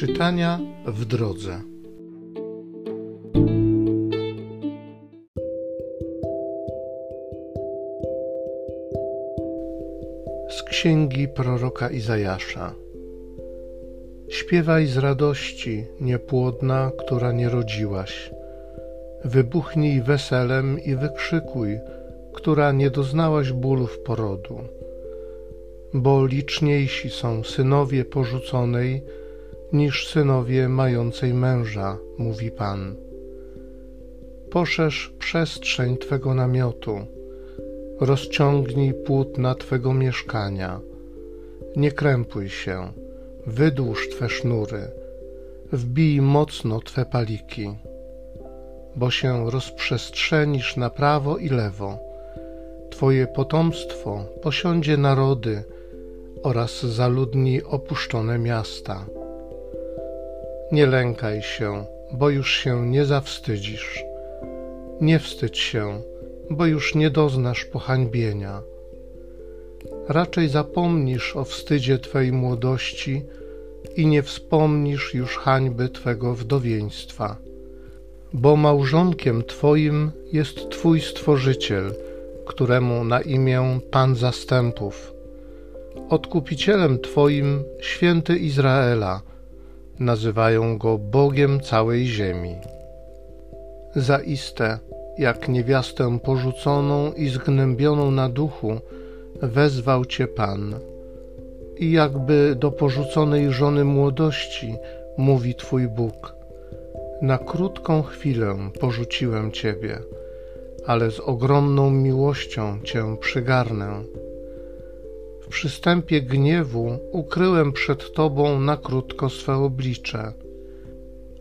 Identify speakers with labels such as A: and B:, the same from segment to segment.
A: Czytania w drodze. Z księgi proroka Izajasza. Śpiewaj z radości, niepłodna, która nie rodziłaś. Wybuchnij weselem i wykrzykuj, która nie doznałaś bólów porodu. Bo liczniejsi są synowie porzuconej niż synowie mającej męża, mówi Pan. Poszerz przestrzeń Twego namiotu, rozciągnij płótna Twego mieszkania. Nie krępuj się, wydłuż Twe sznury, wbij mocno Twe paliki, bo się rozprzestrzenisz na prawo i lewo. Twoje potomstwo posiądzie narody oraz zaludni opuszczone miasta. Nie lękaj się, bo już się nie zawstydzisz. Nie wstydź się, bo już nie doznasz pohańbienia. Raczej zapomnisz o wstydzie Twej młodości i nie wspomnisz już hańby Twego wdowieństwa. Bo małżonkiem Twoim jest Twój Stworzyciel, któremu na imię Pan Zastępów. Odkupicielem Twoim święty Izraela – nazywają go Bogiem całej ziemi. Zaiste, jak niewiastę porzuconą i zgnębioną na duchu, wezwał cię Pan. I jakby do porzuconej żony młodości, mówi Twój Bóg. Na krótką chwilę porzuciłem Ciebie, ale z ogromną miłością Cię przygarnę przystępie gniewu ukryłem przed Tobą na krótko swe oblicze,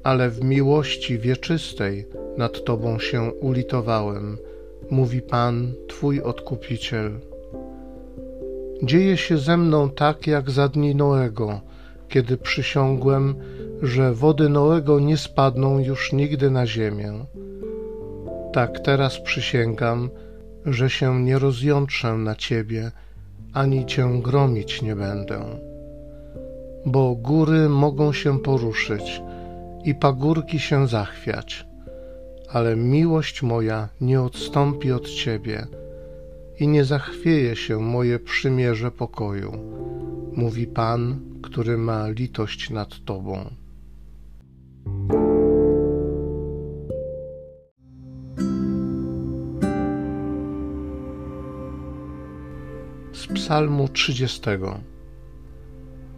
A: ale w miłości wieczystej nad Tobą się ulitowałem, mówi Pan, Twój Odkupiciel. Dzieje się ze mną tak jak za dni Noego, kiedy przysiągłem, że wody Noego nie spadną już nigdy na ziemię. Tak teraz przysięgam, że się nie rozjątrzę na Ciebie, ani cię gromić nie będę. Bo góry mogą się poruszyć i pagórki się zachwiać, ale miłość moja nie odstąpi od ciebie i nie zachwieje się moje przymierze pokoju, mówi Pan, który ma litość nad tobą. Psalmu 30.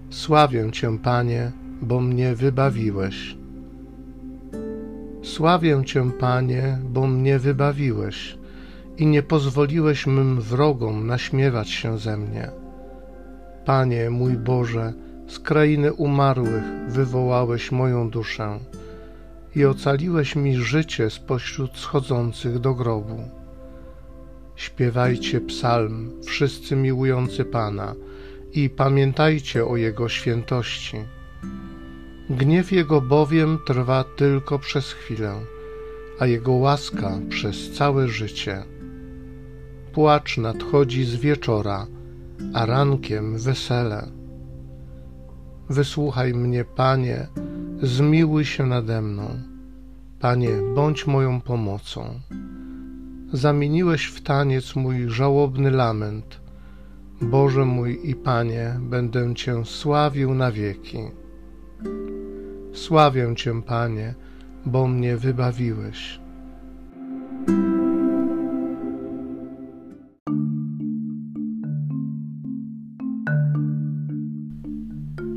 A: Sławię Cię, Panie, bo mnie wybawiłeś. Sławię Cię, Panie, bo mnie wybawiłeś i nie pozwoliłeś mym wrogom naśmiewać się ze mnie. Panie, mój Boże, z krainy umarłych wywołałeś moją duszę i ocaliłeś mi życie spośród schodzących do grobu. Śpiewajcie psalm, wszyscy miłujący Pana, i pamiętajcie o Jego świętości. Gniew Jego bowiem trwa tylko przez chwilę, a Jego łaska przez całe życie. Płacz nadchodzi z wieczora, a rankiem wesele. Wysłuchaj mnie, Panie, zmiłuj się nade mną. Panie, bądź moją pomocą zamieniłeś w taniec mój żałobny lament. Boże mój i Panie, będę Cię sławił na wieki. Sławię Cię, Panie, bo mnie wybawiłeś.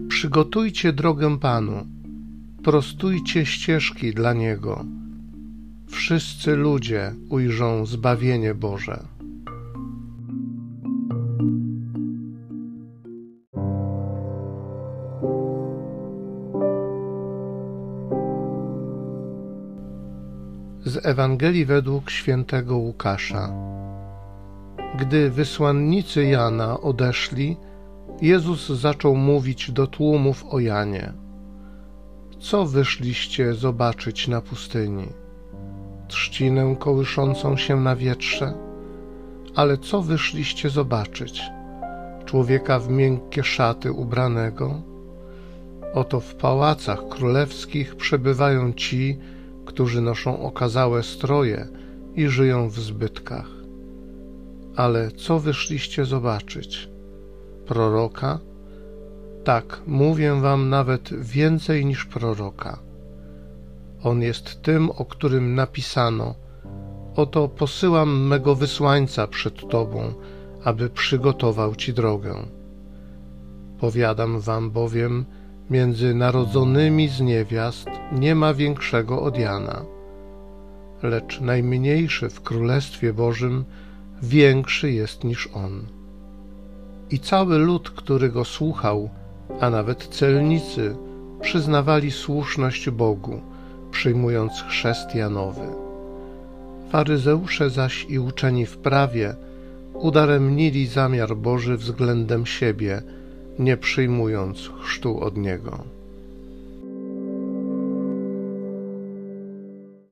A: Przygotujcie drogę Panu, prostujcie ścieżki dla Niego wszyscy ludzie ujrzą zbawienie Boże. Z Ewangelii według świętego Łukasza. Gdy wysłannicy Jana odeszli, Jezus zaczął mówić do tłumów o Janie. Co wyszliście zobaczyć na pustyni? Trzcinę kołyszącą się na wietrze. Ale co wyszliście zobaczyć? Człowieka w miękkie szaty ubranego? Oto w pałacach królewskich przebywają ci, którzy noszą okazałe stroje i żyją w zbytkach. Ale co wyszliście zobaczyć? Proroka? Tak, mówię wam nawet więcej niż proroka. On jest tym, o którym napisano: Oto posyłam mego wysłańca przed tobą, aby przygotował ci drogę. Powiadam wam bowiem, między narodzonymi z niewiast nie ma większego od Jana, lecz najmniejszy w Królestwie Bożym większy jest niż on. I cały lud, który go słuchał, a nawet celnicy, przyznawali słuszność Bogu, przyjmując chrzest Janowy. Faryzeusze zaś i uczeni w prawie udaremnili zamiar Boży względem siebie, nie przyjmując chrztu od Niego.